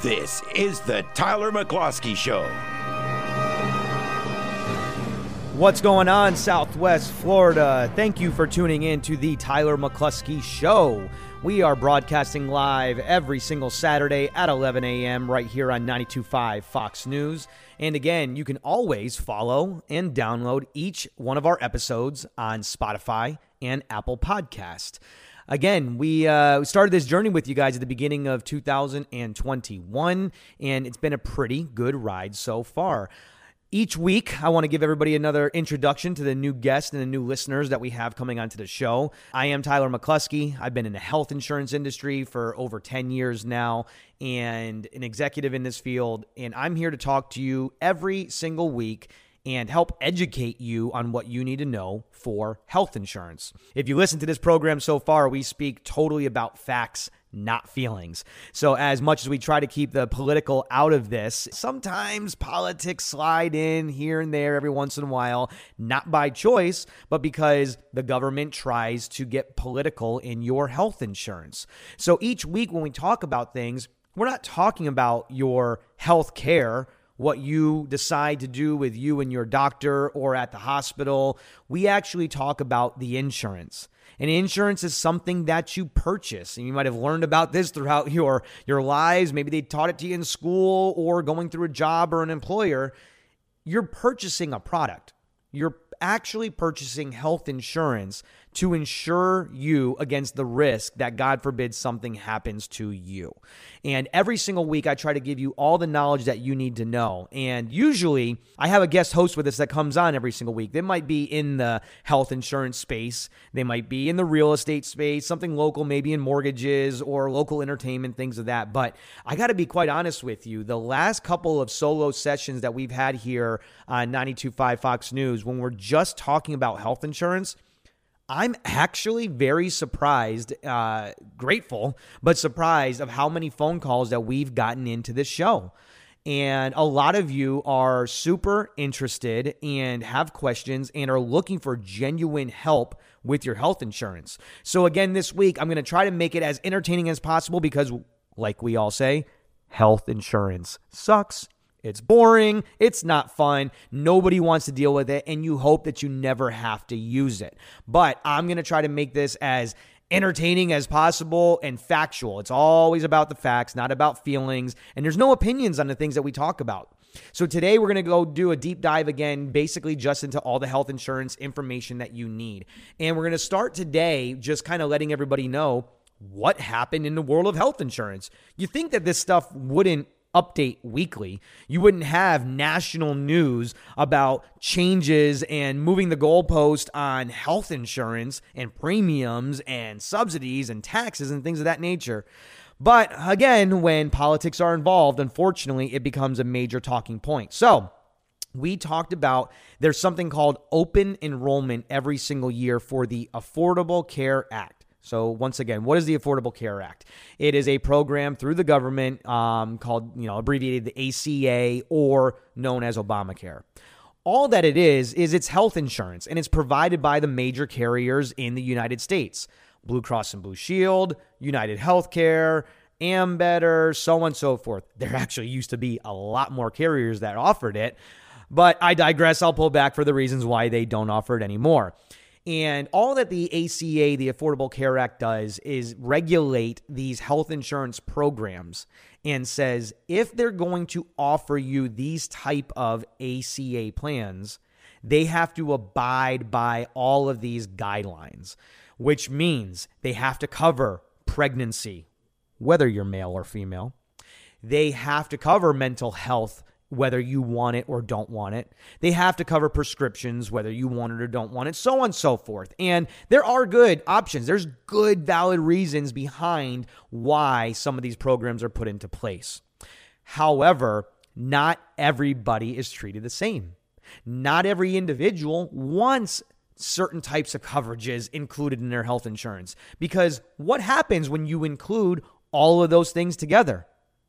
This is the Tyler McCloskey Show. What's going on, Southwest Florida? Thank you for tuning in to the Tyler McCloskey Show. We are broadcasting live every single Saturday at 11 a.m. right here on 92.5 Fox News. And again, you can always follow and download each one of our episodes on Spotify and Apple Podcast. Again, we uh, started this journey with you guys at the beginning of 2021, and it's been a pretty good ride so far. Each week, I want to give everybody another introduction to the new guests and the new listeners that we have coming onto the show. I am Tyler McCloskey. I've been in the health insurance industry for over 10 years now and an executive in this field. And I'm here to talk to you every single week and help educate you on what you need to know for health insurance. If you listen to this program so far, we speak totally about facts, not feelings. So, as much as we try to keep the political out of this, sometimes politics slide in here and there every once in a while, not by choice, but because the government tries to get political in your health insurance. So, each week when we talk about things, we're not talking about your health care what you decide to do with you and your doctor or at the hospital. We actually talk about the insurance. And insurance is something that you purchase. And you might have learned about this throughout your, your lives. Maybe they taught it to you in school or going through a job or an employer. You're purchasing a product. You're actually purchasing health insurance to insure you against the risk that, God forbid, something happens to you. And every single week, I try to give you all the knowledge that you need to know. And usually, I have a guest host with us that comes on every single week. They might be in the health insurance space, they might be in the real estate space, something local, maybe in mortgages or local entertainment, things of that. But I got to be quite honest with you. The last couple of solo sessions that we've had here on 925 Fox News, when we're just talking about health insurance, I'm actually very surprised, uh, grateful, but surprised of how many phone calls that we've gotten into this show. And a lot of you are super interested and have questions and are looking for genuine help with your health insurance. So, again, this week, I'm going to try to make it as entertaining as possible because, like we all say, health insurance sucks it's boring. It's not fun. Nobody wants to deal with it. And you hope that you never have to use it. But I'm going to try to make this as entertaining as possible and factual. It's always about the facts, not about feelings. And there's no opinions on the things that we talk about. So today we're going to go do a deep dive again, basically just into all the health insurance information that you need. And we're going to start today just kind of letting everybody know what happened in the world of health insurance. You think that this stuff wouldn't update weekly. You wouldn't have national news about changes and moving the goalpost on health insurance and premiums and subsidies and taxes and things of that nature. But again, when politics are involved, unfortunately, it becomes a major talking point. So, we talked about there's something called open enrollment every single year for the Affordable Care Act. So once again, what is the Affordable Care Act? It is a program through the government um, called, you know, abbreviated the ACA or known as Obamacare. All that it is is it's health insurance, and it's provided by the major carriers in the United States: Blue Cross and Blue Shield, United Healthcare, Ambetter, so on and so forth. There actually used to be a lot more carriers that offered it, but I digress. I'll pull back for the reasons why they don't offer it anymore. And all that the ACA, the Affordable Care Act, does is regulate these health insurance programs and says if they're going to offer you these type of ACA plans, they have to abide by all of these guidelines, which means they have to cover pregnancy, whether you're male or female. They have to cover mental health whether you want it or don't want it. They have to cover prescriptions, whether you want it or don't want it, so on and so forth. And there are good options. There's good, valid reasons behind why some of these programs are put into place. However, not everybody is treated the same. Not every individual wants certain types of coverages included in their health insurance. Because what happens when you include all of those things together?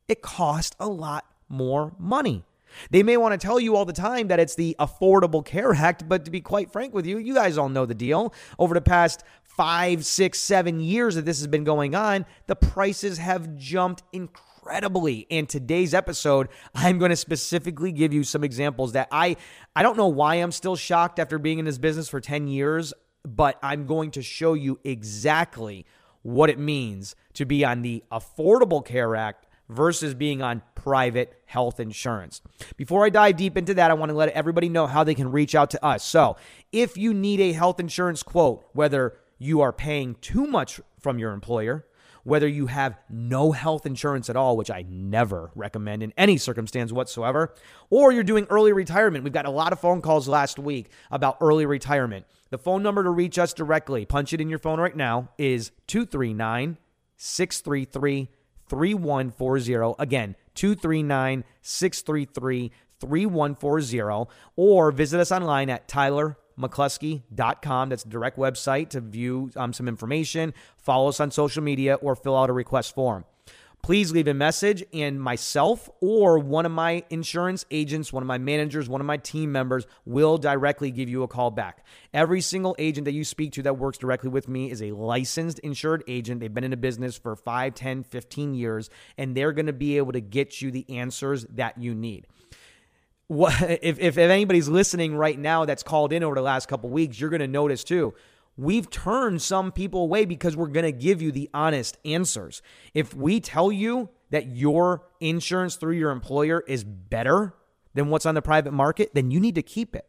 It costs a lot more money. They may want to tell you all the time that it's the Affordable Care Act, but to be quite frank with you, you guys all know the deal. Over the past five, six, seven years that this has been going on, the prices have jumped incredibly. In today's episode, I'm going to specifically give you some examples that I I don't know why I'm still shocked after being in this business for 10 years, but I'm going to show you exactly what it means to be on the Affordable Care Act versus being on private health insurance. Before I dive deep into that, I want to let everybody know how they can reach out to us. So, if you need a health insurance quote, whether you are paying too much from your employer, whether you have no health insurance at all, which I never recommend in any circumstance whatsoever, or you're doing early retirement. We've got a lot of phone calls last week about early retirement. The phone number to reach us directly, punch it in your phone right now, is 239 633 3140. Again, 239 633 3140. Or visit us online at tylermccloskey.com. That's a direct website to view um, some information, follow us on social media, or fill out a request form please leave a message and myself or one of my insurance agents, one of my managers, one of my team members will directly give you a call back. Every single agent that you speak to that works directly with me is a licensed insured agent. They've been in a business for 5, 10, 15 years and they're going to be able to get you the answers that you need. What, if, if anybody's listening right now that's called in over the last couple weeks, you're going to notice too we've turned some people away because we're going to give you the honest answers. If we tell you that your insurance through your employer is better than what's on the private market, then you need to keep it.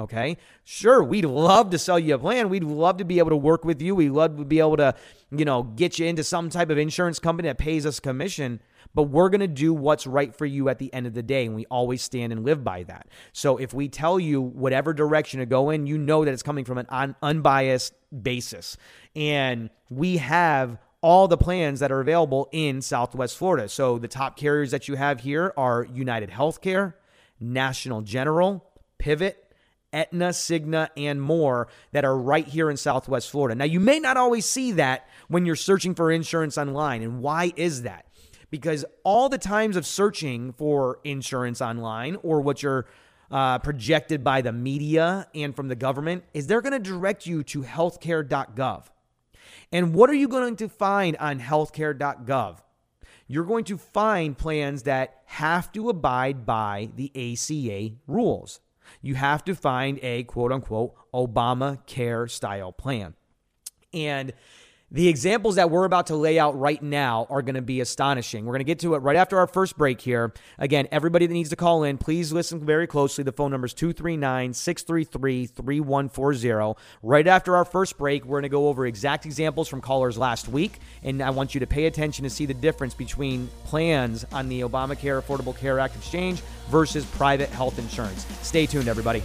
Okay. Sure, we'd love to sell you a plan. We'd love to be able to work with you. We'd love to be able to, you know, get you into some type of insurance company that pays us commission. But we're going to do what's right for you at the end of the day. And we always stand and live by that. So if we tell you whatever direction to go in, you know that it's coming from an un- unbiased basis. And we have all the plans that are available in Southwest Florida. So the top carriers that you have here are United Healthcare, National General, Pivot, Aetna, Cigna, and more that are right here in Southwest Florida. Now, you may not always see that when you're searching for insurance online. And why is that? Because all the times of searching for insurance online or what you're uh, projected by the media and from the government is they're going to direct you to healthcare.gov. And what are you going to find on healthcare.gov? You're going to find plans that have to abide by the ACA rules you have to find a quote unquote Obamacare style plan. And the examples that we're about to lay out right now are going to be astonishing. We're going to get to it right after our first break here. Again, everybody that needs to call in, please listen very closely. The phone number is 239 633 3140. Right after our first break, we're going to go over exact examples from callers last week. And I want you to pay attention to see the difference between plans on the Obamacare Affordable Care Act exchange versus private health insurance. Stay tuned, everybody.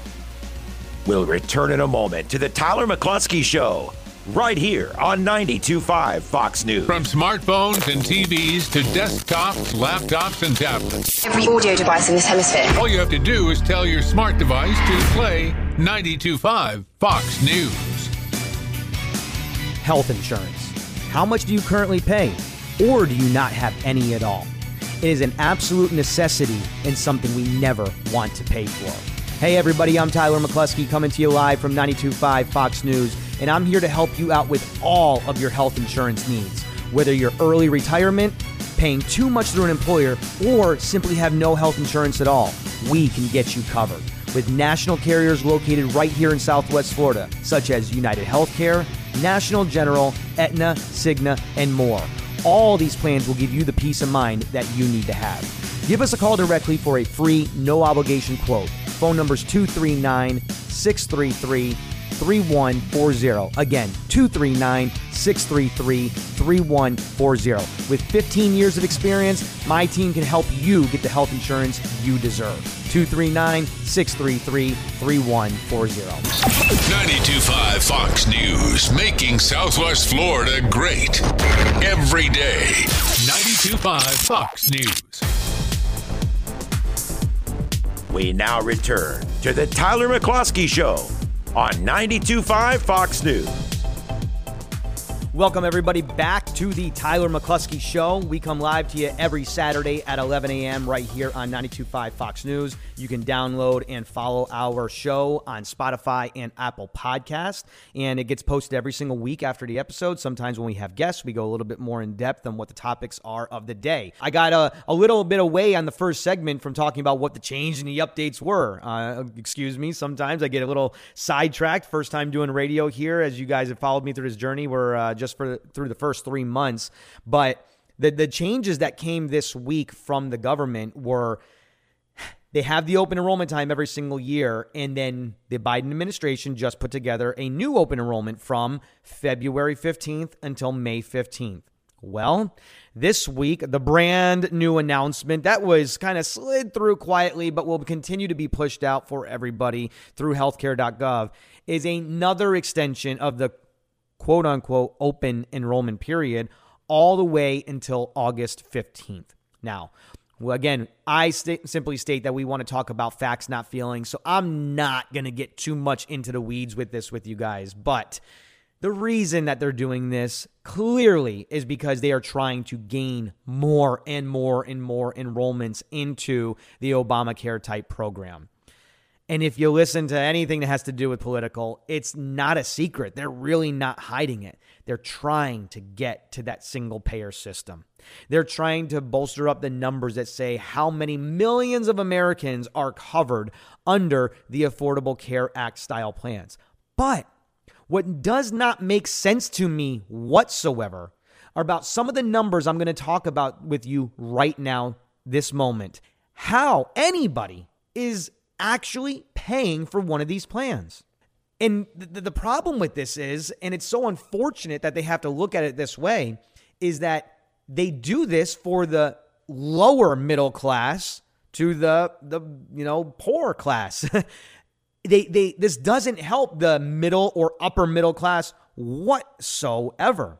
We'll return in a moment to the Tyler McCloskey Show right here on 92.5 Fox News. From smartphones and TVs to desktops, laptops, and tablets. Every audio device in this hemisphere. All you have to do is tell your smart device to play 92.5 Fox News. Health insurance. How much do you currently pay? Or do you not have any at all? It is an absolute necessity and something we never want to pay for. Hey, everybody, I'm Tyler McCloskey coming to you live from 92.5 Fox News and I'm here to help you out with all of your health insurance needs. Whether you're early retirement, paying too much through an employer, or simply have no health insurance at all, we can get you covered. With national carriers located right here in Southwest Florida, such as United Healthcare, National General, Aetna, Cigna, and more. All these plans will give you the peace of mind that you need to have. Give us a call directly for a free, no obligation quote. Phone numbers 239 633 3140. Again, 239 633 3140. With 15 years of experience, my team can help you get the health insurance you deserve. 239 633 3140. 925 Fox News, making Southwest Florida great every day. 925 Fox News. We now return to the Tyler McCloskey Show on 92.5 Fox News. Welcome, everybody, back to the Tyler McCloskey Show. We come live to you every Saturday at 11 a.m. right here on 92.5 Fox News. You can download and follow our show on Spotify and Apple Podcast, and it gets posted every single week after the episode. Sometimes when we have guests, we go a little bit more in depth on what the topics are of the day. I got a, a little bit away on the first segment from talking about what the change and the updates were. Uh, excuse me, sometimes I get a little sidetracked. First time doing radio here, as you guys have followed me through this journey, we're uh, just for through the first three months. But the, the changes that came this week from the government were they have the open enrollment time every single year. And then the Biden administration just put together a new open enrollment from February 15th until May 15th. Well, this week, the brand new announcement that was kind of slid through quietly, but will continue to be pushed out for everybody through healthcare.gov is another extension of the quote unquote open enrollment period all the way until August 15th. Now, well, again, I st- simply state that we want to talk about facts, not feelings. So I'm not going to get too much into the weeds with this with you guys. But the reason that they're doing this clearly is because they are trying to gain more and more and more enrollments into the Obamacare type program. And if you listen to anything that has to do with political, it's not a secret. They're really not hiding it. They're trying to get to that single payer system. They're trying to bolster up the numbers that say how many millions of Americans are covered under the Affordable Care Act style plans. But what does not make sense to me whatsoever are about some of the numbers I'm going to talk about with you right now, this moment. How anybody is actually paying for one of these plans. And the, the problem with this is, and it's so unfortunate that they have to look at it this way, is that they do this for the lower middle class to the the you know poor class. they they this doesn't help the middle or upper middle class whatsoever.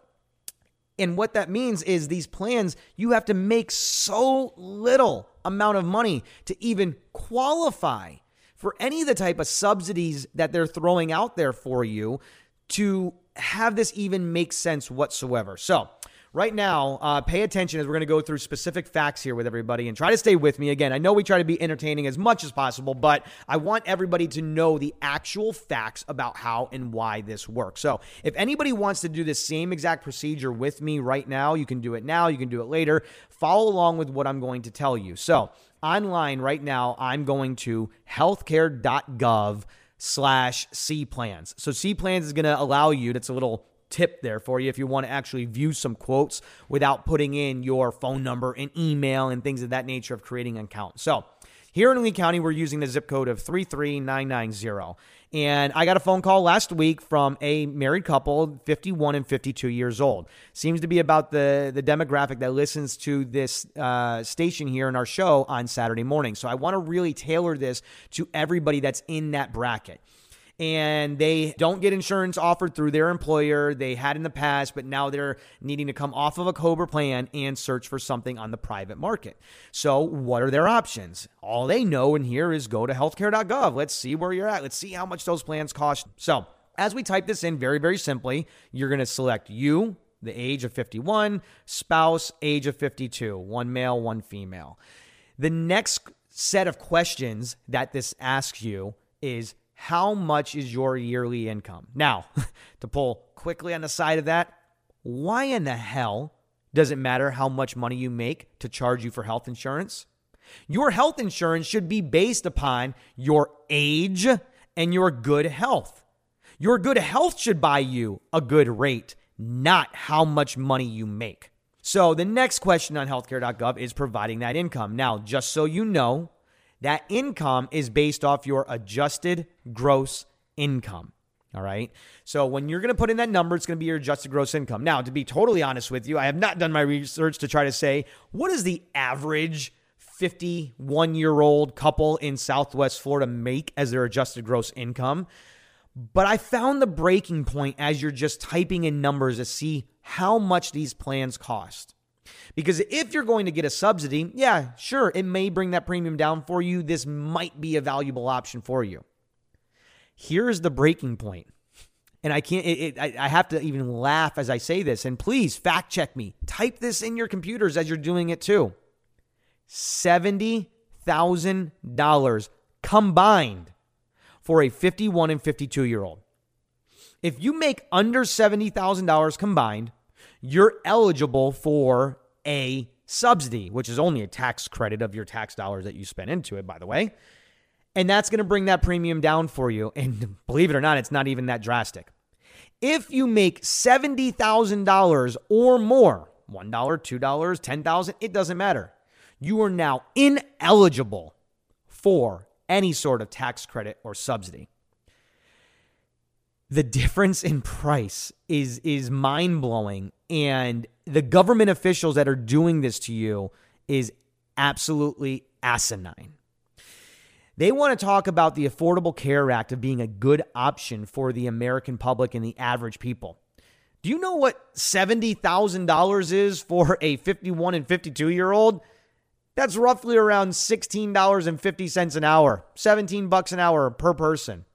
And what that means is these plans, you have to make so little amount of money to even qualify for any of the type of subsidies that they're throwing out there for you to have this even make sense whatsoever. So, right now, uh, pay attention as we're going to go through specific facts here with everybody and try to stay with me. Again, I know we try to be entertaining as much as possible, but I want everybody to know the actual facts about how and why this works. So, if anybody wants to do the same exact procedure with me right now, you can do it now, you can do it later. Follow along with what I'm going to tell you. So, online right now, I'm going to healthcare.gov slash C plans. So C plans is going to allow you, that's a little tip there for you if you want to actually view some quotes without putting in your phone number and email and things of that nature of creating an account. So here in Lee County, we're using the zip code of 33990. And I got a phone call last week from a married couple, 51 and 52 years old. Seems to be about the, the demographic that listens to this uh, station here in our show on Saturday morning. So I want to really tailor this to everybody that's in that bracket and they don't get insurance offered through their employer. They had in the past, but now they're needing to come off of a COBRA plan and search for something on the private market. So, what are their options? All they know in here is go to healthcare.gov. Let's see where you're at. Let's see how much those plans cost. So, as we type this in very, very simply, you're going to select you, the age of 51, spouse, age of 52, one male, one female. The next set of questions that this asks you is how much is your yearly income? Now, to pull quickly on the side of that, why in the hell does it matter how much money you make to charge you for health insurance? Your health insurance should be based upon your age and your good health. Your good health should buy you a good rate, not how much money you make. So, the next question on healthcare.gov is providing that income. Now, just so you know, that income is based off your adjusted gross income. All right. So when you're going to put in that number, it's going to be your adjusted gross income. Now, to be totally honest with you, I have not done my research to try to say what is the average 51 year old couple in Southwest Florida make as their adjusted gross income. But I found the breaking point as you're just typing in numbers to see how much these plans cost. Because if you're going to get a subsidy, yeah, sure, it may bring that premium down for you. This might be a valuable option for you. Here's the breaking point. and I can't, it, it, I, have to even laugh as I say this. And please fact check me. Type this in your computers as you're doing it too. $70,000 combined for a 51 and 52 year old. If you make under $70,000 combined, you're eligible for a subsidy, which is only a tax credit of your tax dollars that you spent into it, by the way. And that's going to bring that premium down for you. And believe it or not, it's not even that drastic. If you make $70,000 or more, $1, $2, 10,000, it doesn't matter. You are now ineligible for any sort of tax credit or subsidy. The difference in price is is mind-blowing and the government officials that are doing this to you is absolutely asinine. They want to talk about the Affordable Care Act of being a good option for the American public and the average people. Do you know what $70,000 is for a 51 and 52 year old? That's roughly around $16.50 an hour, 17 bucks an hour per person.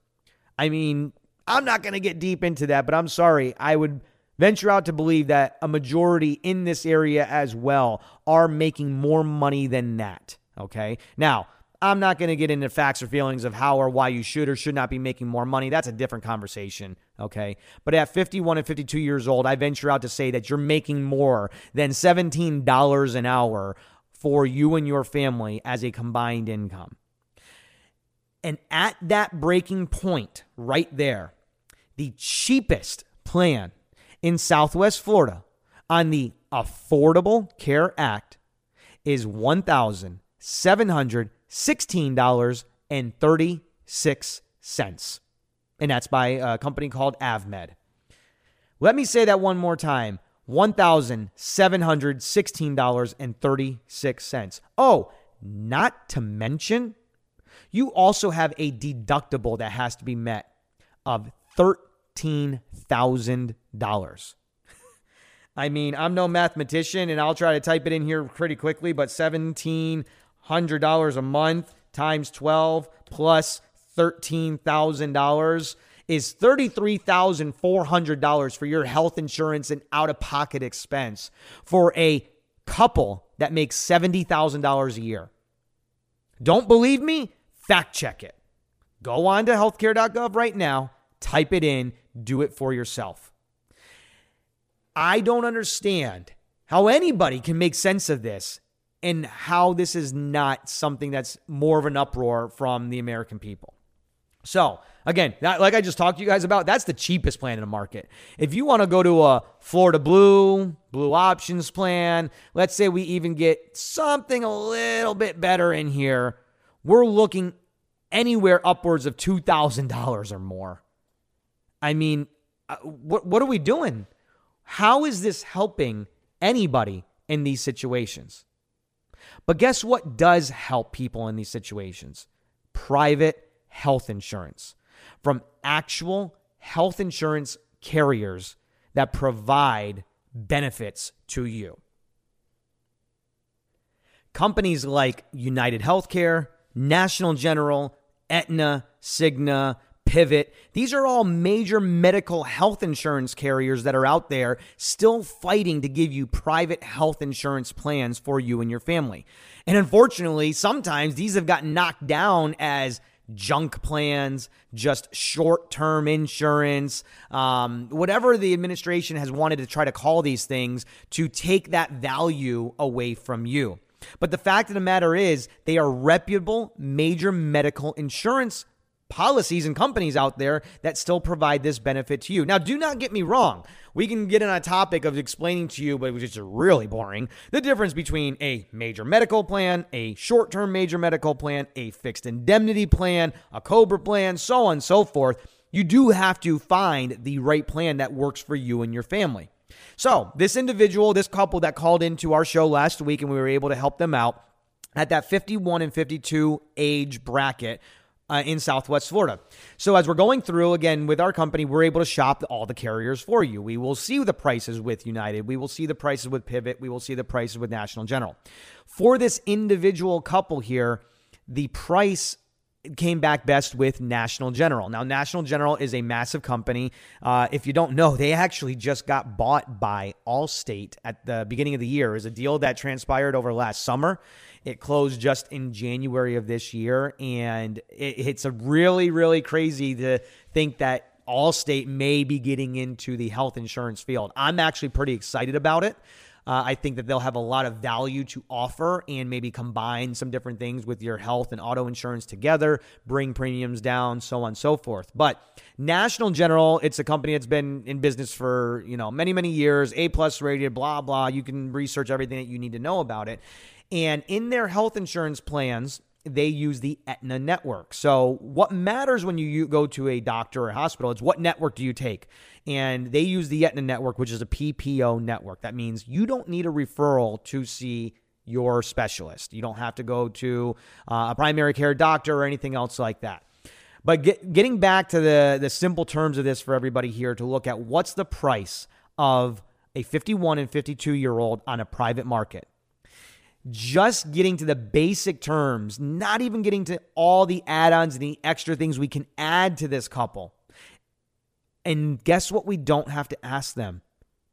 I mean, I'm not going to get deep into that, but I'm sorry. I would venture out to believe that a majority in this area as well are making more money than that. Okay. Now, I'm not going to get into facts or feelings of how or why you should or should not be making more money. That's a different conversation. Okay. But at 51 and 52 years old, I venture out to say that you're making more than $17 an hour for you and your family as a combined income. And at that breaking point right there, the cheapest plan in Southwest Florida on the Affordable Care Act is $1,716.36. And that's by a company called AvMed. Let me say that one more time. $1,716.36. Oh, not to mention, you also have a deductible that has to be met of $13,000. I mean, I'm no mathematician and I'll try to type it in here pretty quickly, but $1,700 a month times 12 plus $13,000 is $33,400 for your health insurance and out of pocket expense for a couple that makes $70,000 a year. Don't believe me? Fact check it. Go on to healthcare.gov right now, type it in, do it for yourself. I don't understand how anybody can make sense of this and how this is not something that's more of an uproar from the American people. So, again, that, like I just talked to you guys about, that's the cheapest plan in the market. If you want to go to a Florida Blue, Blue Options plan, let's say we even get something a little bit better in here, we're looking anywhere upwards of $2,000 or more. I mean, uh, what, what are we doing? How is this helping anybody in these situations? But guess what does help people in these situations? Private health insurance from actual health insurance carriers that provide benefits to you. Companies like United Healthcare, National General, Aetna, Cigna, Pivot, these are all major medical health insurance carriers that are out there still fighting to give you private health insurance plans for you and your family. And unfortunately, sometimes these have gotten knocked down as junk plans, just short term insurance, um, whatever the administration has wanted to try to call these things to take that value away from you. But the fact of the matter is, they are reputable major medical insurance policies and companies out there that still provide this benefit to you. Now, do not get me wrong. We can get in a topic of explaining to you, but it was just really boring, the difference between a major medical plan, a short term major medical plan, a fixed indemnity plan, a COBRA plan, so on and so forth. You do have to find the right plan that works for you and your family. So, this individual, this couple that called into our show last week and we were able to help them out at that 51 and 52 age bracket uh, in Southwest Florida. So as we're going through again with our company, we're able to shop all the carriers for you. We will see the prices with United. We will see the prices with Pivot. We will see the prices with National General. For this individual couple here, the price came back best with National General. Now, National General is a massive company. Uh, if you don't know, they actually just got bought by Allstate at the beginning of the year. Was a deal that transpired over last summer. It closed just in January of this year, and it, it's a really, really crazy to think that Allstate may be getting into the health insurance field. I'm actually pretty excited about it. Uh, I think that they'll have a lot of value to offer and maybe combine some different things with your health and auto insurance together, bring premiums down, so on and so forth. But National General, it's a company that's been in business for, you know, many, many years, A plus rated, blah, blah. You can research everything that you need to know about it. And in their health insurance plans, they use the Aetna network. So, what matters when you go to a doctor or a hospital is what network do you take? And they use the Aetna network, which is a PPO network. That means you don't need a referral to see your specialist. You don't have to go to uh, a primary care doctor or anything else like that. But get, getting back to the, the simple terms of this for everybody here to look at what's the price of a 51 and 52 year old on a private market just getting to the basic terms, not even getting to all the add ons and the extra things we can add to this couple. And guess what? We don't have to ask them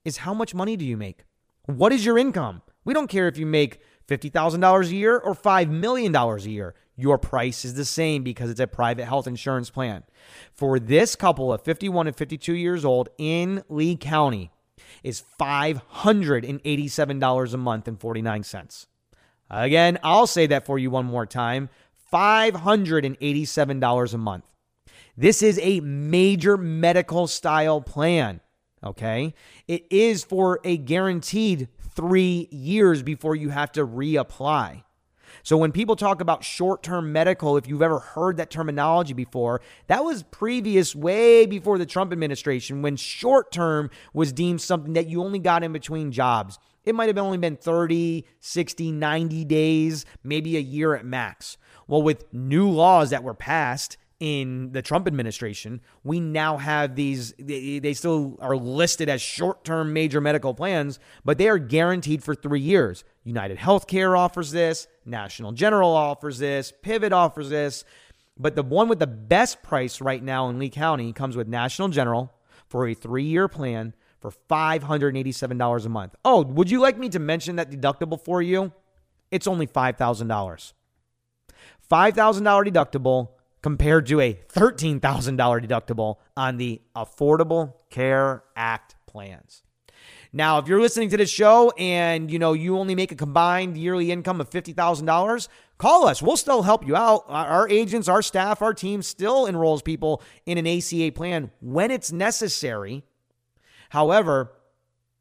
is how much money do you make? What is your income? We don't care if you make $50,000 a year or $5 million a year. Your price is the same because it's a private health insurance plan. For this couple of 51 and 52 years old in Lee County is $587 a month and 49 cents. Again, I'll say that for you one more time $587 a month. This is a major medical style plan. Okay. It is for a guaranteed three years before you have to reapply. So when people talk about short term medical, if you've ever heard that terminology before, that was previous, way before the Trump administration, when short term was deemed something that you only got in between jobs. It might have only been 30, 60, 90 days, maybe a year at max. Well, with new laws that were passed in the Trump administration, we now have these, they, still are listed as short term major medical plans, but they are guaranteed for three years. United Healthcare offers this, National General offers this, Pivot offers this. But the one with the best price right now in Lee County comes with National General for a three year plan for $587 a month. Oh, would you like me to mention that deductible for you? It's only $5,000. $5,000 deductible compared to a $13,000 deductible on the Affordable Care Act plans. Now, if you're listening to this show and you know you only make a combined yearly income of $50,000, call us. We'll still help you out. Our agents, our staff, our team still enrolls people in an ACA plan when it's necessary However,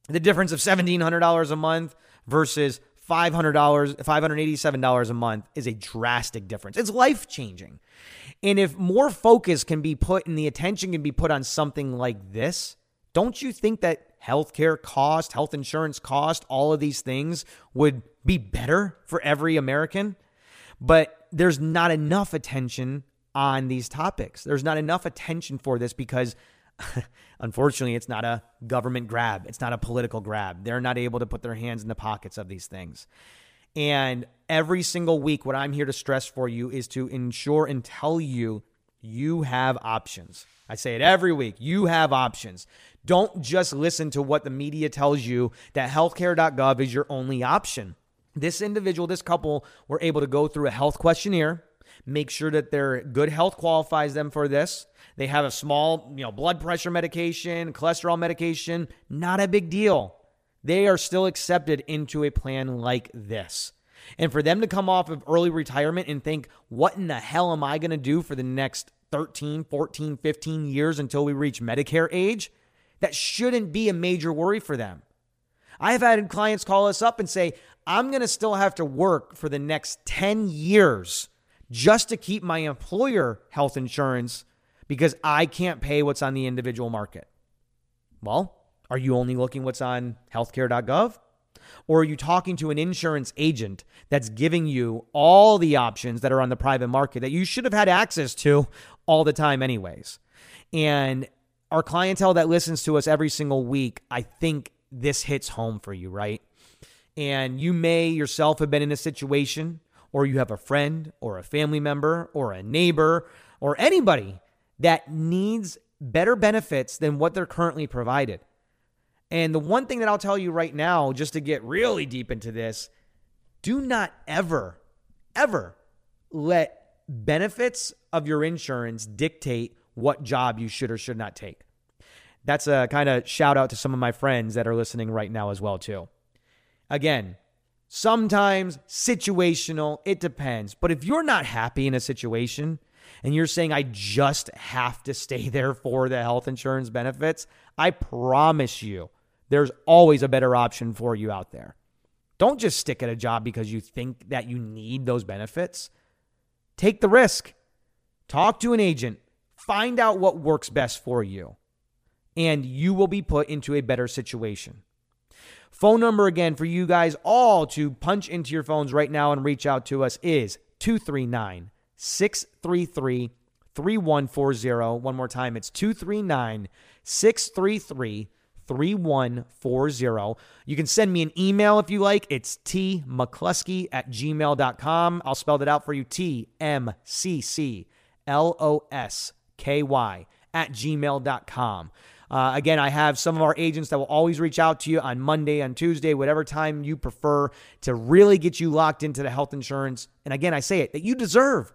the difference of $1,700 a month versus $500, $587 a month is a drastic difference. It's life changing. And if more focus can be put and the attention can be put on something like this, don't you think that healthcare cost, health insurance cost, all of these things would be better for every American? But there's not enough attention on these topics. There's not enough attention for this because unfortunately, it's not a government grab. It's not a political grab. They're not able to put their hands in the pockets of these things. And every single week, what I'm here to stress for you is to ensure and tell you you have options. I say it every week. You have options. Don't just listen to what the media tells you that healthcare.gov is your only option. This individual, this couple, were able to go through a health questionnaire, make sure that their good health qualifies them for this. They have a small, you know, blood pressure medication, cholesterol medication, not a big deal. They are still accepted into a plan like this. And for them to come off of early retirement and think, what in the hell am I going to do for the next 13, 14, 15 years until we reach Medicare age? That shouldn't be a major worry for them. I've had clients call us up and say, I'm going to still have to work for the next 10 years just to keep my employer health insurance because I can't pay what's on the individual market. Well, are you only looking what's on healthcare.gov? Or are you talking to an insurance agent that's giving you all the options that are on the private market that you should have had access to all the time, anyways? And our clientele that listens to us every single week, I think this hits home for you, right? And you may yourself have been in a situation or you have a friend or a family member or a neighbor or anybody that needs better benefits than what they're currently provided. And the one thing that I'll tell you right now, just to get really deep into this, do not ever, ever let benefits of your insurance dictate what job you should or should not take. That's a kind of shout out to some of my friends that are listening right now as well too. Again, sometimes situational, it depends. But if you're not happy in a situation and you're saying I just have to stay there for the health insurance benefits, I promise you there's always a better option for you out there. Don't just stick at a job because you think that you need those benefits. Take the risk. Talk to an agent. Find out what works best for you, and you will be put into a better situation. Phone number again for you guys all to punch into your phones right now and reach out to us is 239 633 3140. One more time, it's 239 633 3140. You can send me an email if you like. It's t tmccloskey at gmail.com. I'll spell that out for you T M C C L O S K Y at gmail.com. Uh, again, I have some of our agents that will always reach out to you on Monday, on Tuesday, whatever time you prefer to really get you locked into the health insurance. And again, I say it that you deserve.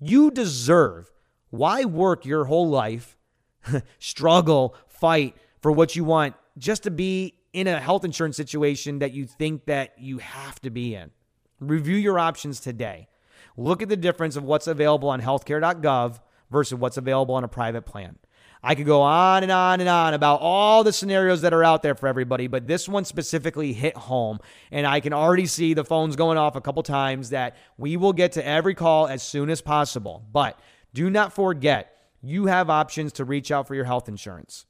You deserve. Why work your whole life, struggle, fight for what you want just to be in a health insurance situation that you think that you have to be in? Review your options today. Look at the difference of what's available on healthcare.gov versus what's available on a private plan. I could go on and on and on about all the scenarios that are out there for everybody, but this one specifically hit home. And I can already see the phones going off a couple times that we will get to every call as soon as possible. But do not forget, you have options to reach out for your health insurance.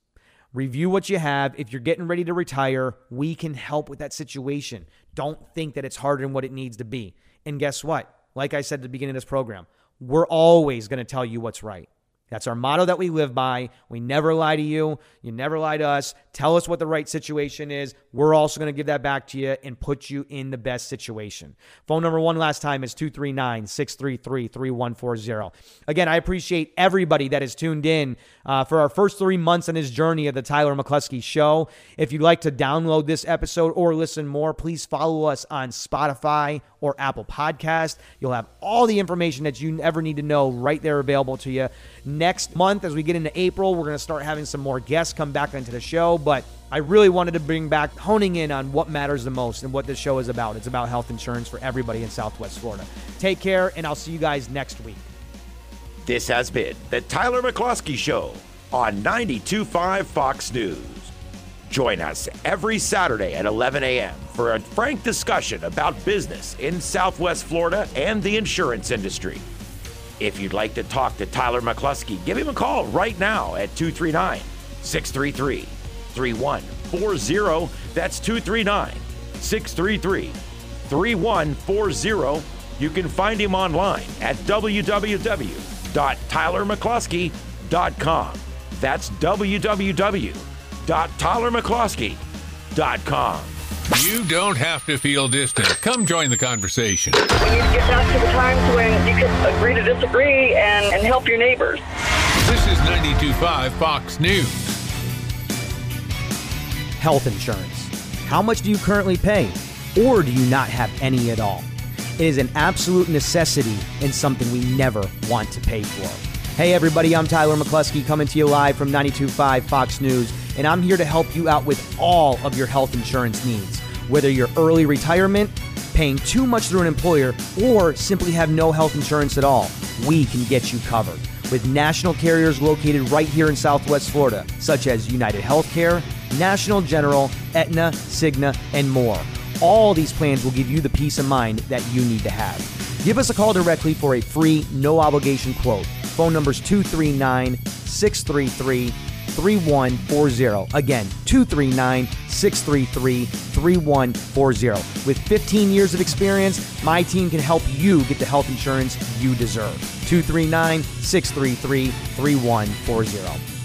Review what you have. If you're getting ready to retire, we can help with that situation. Don't think that it's harder than what it needs to be. And guess what? Like I said at the beginning of this program, we're always going to tell you what's right. That's our motto that we live by. We never lie to you. You never lie to us. Tell us what the right situation is. We're also going to give that back to you and put you in the best situation. Phone number one last time is 239 633 3140. Again, I appreciate everybody that is tuned in uh, for our first three months in this journey of the Tyler McCloskey Show. If you'd like to download this episode or listen more, please follow us on Spotify or Apple Podcast. You'll have all the information that you ever need to know right there available to you. Next month, as we get into April, we're going to start having some more guests come back into the show. But I really wanted to bring back honing in on what matters the most and what this show is about. It's about health insurance for everybody in Southwest Florida. Take care, and I'll see you guys next week. This has been the Tyler McCloskey Show on 92.5 Fox News. Join us every Saturday at 11 a.m. for a frank discussion about business in Southwest Florida and the insurance industry. If you'd like to talk to Tyler McCloskey, give him a call right now at 239 633 3140. That's 239 633 3140. You can find him online at www.tylermccloskey.com. That's www.tylermccloskey.com. You don't have to feel distant. Come join the conversation. We need to get back to the times when you could agree to disagree and, and help your neighbors. This is 92.5 Fox News. Health insurance. How much do you currently pay? Or do you not have any at all? It is an absolute necessity and something we never want to pay for. Hey, everybody, I'm Tyler McCloskey coming to you live from 92.5 Fox News, and I'm here to help you out with all of your health insurance needs. Whether you're early retirement, paying too much through an employer, or simply have no health insurance at all, we can get you covered. With national carriers located right here in Southwest Florida, such as United Healthcare, National General, Aetna, Cigna, and more. All these plans will give you the peace of mind that you need to have. Give us a call directly for a free, no obligation quote. Phone numbers 239 633 3140. Again, 239 633 3140. With 15 years of experience, my team can help you get the health insurance you deserve. 239 633 3140.